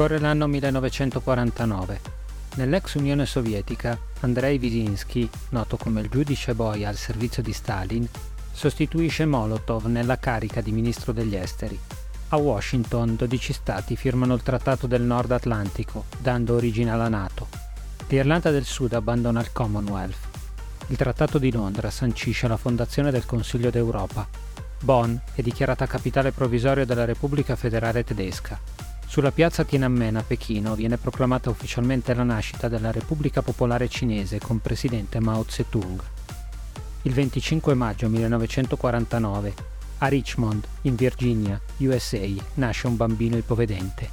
Scorre l'anno 1949. Nell'ex Unione Sovietica, Andrei Wyszynski, noto come il giudice boia al servizio di Stalin, sostituisce Molotov nella carica di ministro degli esteri. A Washington 12 stati firmano il Trattato del Nord Atlantico, dando origine alla Nato. L'Irlanda del Sud abbandona il Commonwealth. Il Trattato di Londra sancisce la fondazione del Consiglio d'Europa. Bonn è dichiarata capitale provvisoria della Repubblica Federale Tedesca. Sulla piazza Tiananmen a Pechino viene proclamata ufficialmente la nascita della Repubblica Popolare Cinese con presidente Mao Zedong. Il 25 maggio 1949, a Richmond, in Virginia, USA, nasce un bambino ipovedente.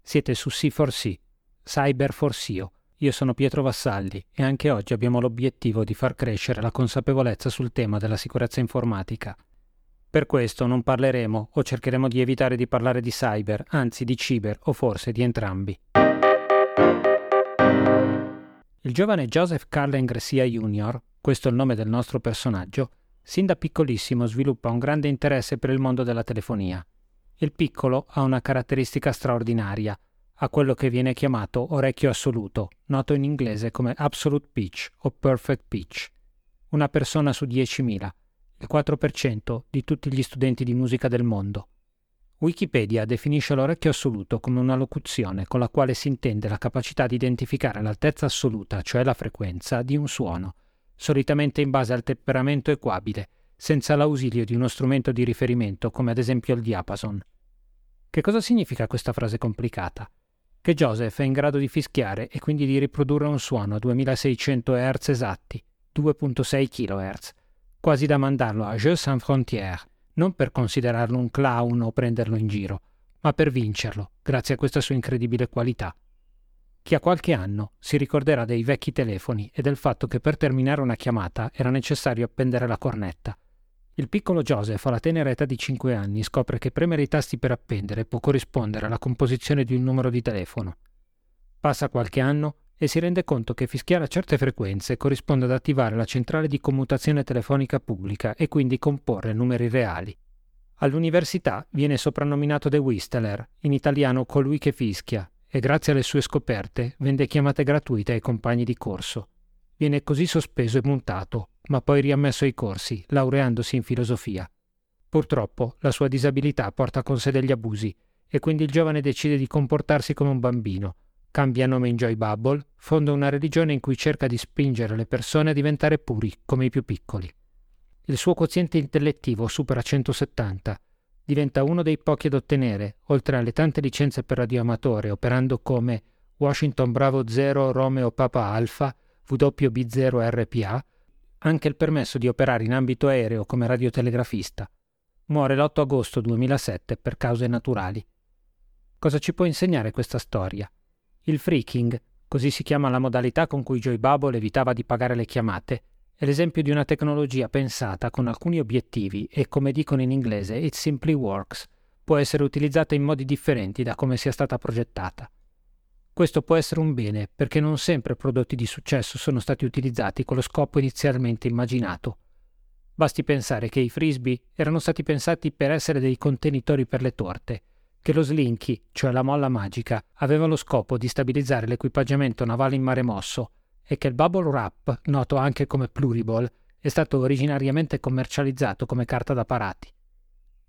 Siete su C4C, Cyber 4CO. Io sono Pietro Vassalli e anche oggi abbiamo l'obiettivo di far crescere la consapevolezza sul tema della sicurezza informatica. Per questo non parleremo o cercheremo di evitare di parlare di cyber, anzi di ciber o forse di entrambi. Il giovane Joseph Carlen Grecia Jr., questo è il nome del nostro personaggio, sin da piccolissimo sviluppa un grande interesse per il mondo della telefonia. Il piccolo ha una caratteristica straordinaria, ha quello che viene chiamato orecchio assoluto, noto in inglese come absolute pitch o perfect pitch. Una persona su 10.000 il 4% di tutti gli studenti di musica del mondo. Wikipedia definisce l'orecchio assoluto come una locuzione con la quale si intende la capacità di identificare l'altezza assoluta, cioè la frequenza, di un suono, solitamente in base al temperamento equabile, senza l'ausilio di uno strumento di riferimento come ad esempio il diapason. Che cosa significa questa frase complicata? Che Joseph è in grado di fischiare e quindi di riprodurre un suono a 2600 Hz esatti, 2.6 kHz, quasi da mandarlo a Jeux sans frontières, non per considerarlo un clown o prenderlo in giro, ma per vincerlo, grazie a questa sua incredibile qualità. Chi ha qualche anno si ricorderà dei vecchi telefoni e del fatto che per terminare una chiamata era necessario appendere la cornetta. Il piccolo Joseph, alla tenera età di 5 anni, scopre che premere i tasti per appendere può corrispondere alla composizione di un numero di telefono. Passa qualche anno e si rende conto che fischiare a certe frequenze corrisponde ad attivare la centrale di commutazione telefonica pubblica e quindi comporre numeri reali. All'università viene soprannominato The Whistler, in italiano colui che fischia, e grazie alle sue scoperte vende chiamate gratuite ai compagni di corso. Viene così sospeso e montato, ma poi riammesso ai corsi, laureandosi in filosofia. Purtroppo la sua disabilità porta con sé degli abusi, e quindi il giovane decide di comportarsi come un bambino, Cambia nome in Joy Bubble, fonda una religione in cui cerca di spingere le persone a diventare puri come i più piccoli. Il suo quoziente intellettivo supera 170. Diventa uno dei pochi ad ottenere, oltre alle tante licenze per radioamatore, operando come Washington Bravo 0 Romeo Papa Alpha, WB0 RPA, anche il permesso di operare in ambito aereo come radiotelegrafista. Muore l'8 agosto 2007 per cause naturali. Cosa ci può insegnare questa storia? Il freaking, così si chiama la modalità con cui Joy Bubble evitava di pagare le chiamate, è l'esempio di una tecnologia pensata con alcuni obiettivi e, come dicono in inglese, it simply works, può essere utilizzata in modi differenti da come sia stata progettata. Questo può essere un bene perché non sempre prodotti di successo sono stati utilizzati con lo scopo inizialmente immaginato. Basti pensare che i frisbee erano stati pensati per essere dei contenitori per le torte, che lo slinky, cioè la molla magica, aveva lo scopo di stabilizzare l'equipaggiamento navale in mare mosso e che il bubble wrap, noto anche come pluriball, è stato originariamente commercializzato come carta da parati.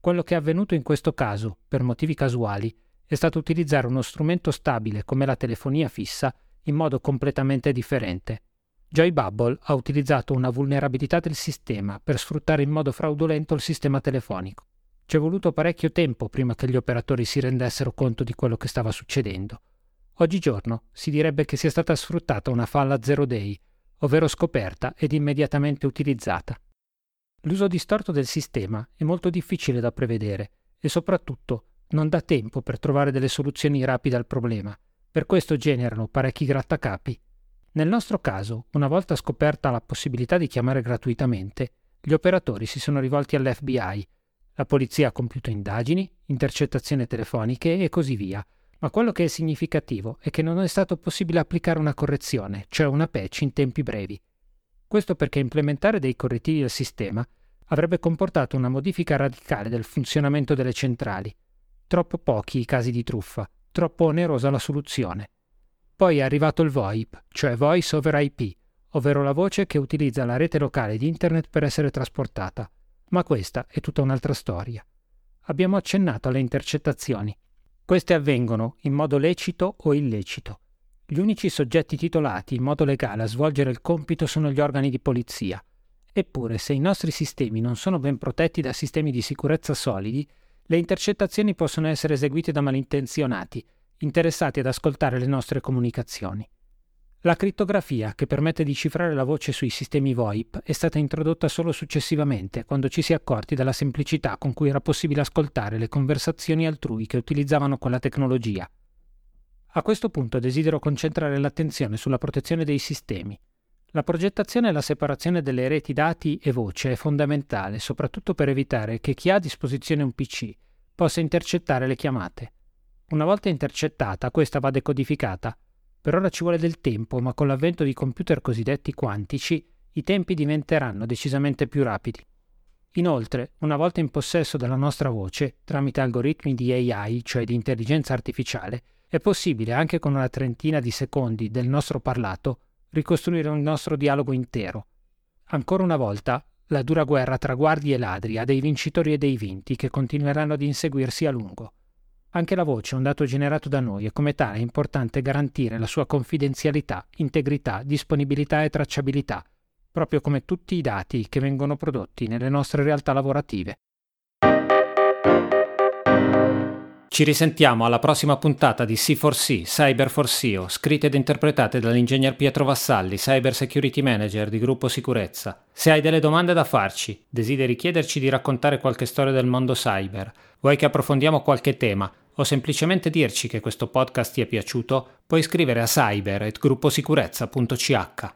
Quello che è avvenuto in questo caso, per motivi casuali, è stato utilizzare uno strumento stabile come la telefonia fissa in modo completamente differente. Joy Bubble ha utilizzato una vulnerabilità del sistema per sfruttare in modo fraudolento il sistema telefonico. Ci è voluto parecchio tempo prima che gli operatori si rendessero conto di quello che stava succedendo. Oggigiorno si direbbe che sia stata sfruttata una falla zero day, ovvero scoperta ed immediatamente utilizzata. L'uso distorto del sistema è molto difficile da prevedere e soprattutto non dà tempo per trovare delle soluzioni rapide al problema. Per questo generano parecchi grattacapi. Nel nostro caso, una volta scoperta la possibilità di chiamare gratuitamente, gli operatori si sono rivolti all'FBI la polizia ha compiuto indagini, intercettazioni telefoniche e così via. Ma quello che è significativo è che non è stato possibile applicare una correzione, cioè una patch in tempi brevi. Questo perché implementare dei correttivi al sistema avrebbe comportato una modifica radicale del funzionamento delle centrali. Troppo pochi i casi di truffa, troppo onerosa la soluzione. Poi è arrivato il VoIP, cioè Voice over IP, ovvero la voce che utilizza la rete locale di Internet per essere trasportata. Ma questa è tutta un'altra storia. Abbiamo accennato alle intercettazioni. Queste avvengono in modo lecito o illecito. Gli unici soggetti titolati in modo legale a svolgere il compito sono gli organi di polizia. Eppure, se i nostri sistemi non sono ben protetti da sistemi di sicurezza solidi, le intercettazioni possono essere eseguite da malintenzionati, interessati ad ascoltare le nostre comunicazioni. La crittografia, che permette di cifrare la voce sui sistemi VoIP, è stata introdotta solo successivamente, quando ci si è accorti della semplicità con cui era possibile ascoltare le conversazioni altrui che utilizzavano quella tecnologia. A questo punto desidero concentrare l'attenzione sulla protezione dei sistemi. La progettazione e la separazione delle reti dati e voce è fondamentale, soprattutto per evitare che chi ha a disposizione un PC possa intercettare le chiamate. Una volta intercettata, questa va decodificata per ora ci vuole del tempo, ma con l'avvento di computer cosiddetti quantici, i tempi diventeranno decisamente più rapidi. Inoltre, una volta in possesso della nostra voce, tramite algoritmi di AI, cioè di intelligenza artificiale, è possibile, anche con una trentina di secondi del nostro parlato, ricostruire un nostro dialogo intero. Ancora una volta, la dura guerra tra guardie e ladri ha dei vincitori e dei vinti che continueranno ad inseguirsi a lungo. Anche la voce è un dato generato da noi e come tale è importante garantire la sua confidenzialità, integrità, disponibilità e tracciabilità, proprio come tutti i dati che vengono prodotti nelle nostre realtà lavorative. Ci risentiamo alla prossima puntata di C4C, Cyber for SEO, scritte ed interpretate dall'ingegner Pietro Vassalli, Cyber Security Manager di Gruppo Sicurezza. Se hai delle domande da farci, desideri chiederci di raccontare qualche storia del mondo cyber, vuoi che approfondiamo qualche tema o semplicemente dirci che questo podcast ti è piaciuto, puoi scrivere a cyber.grupposicurezza.ch.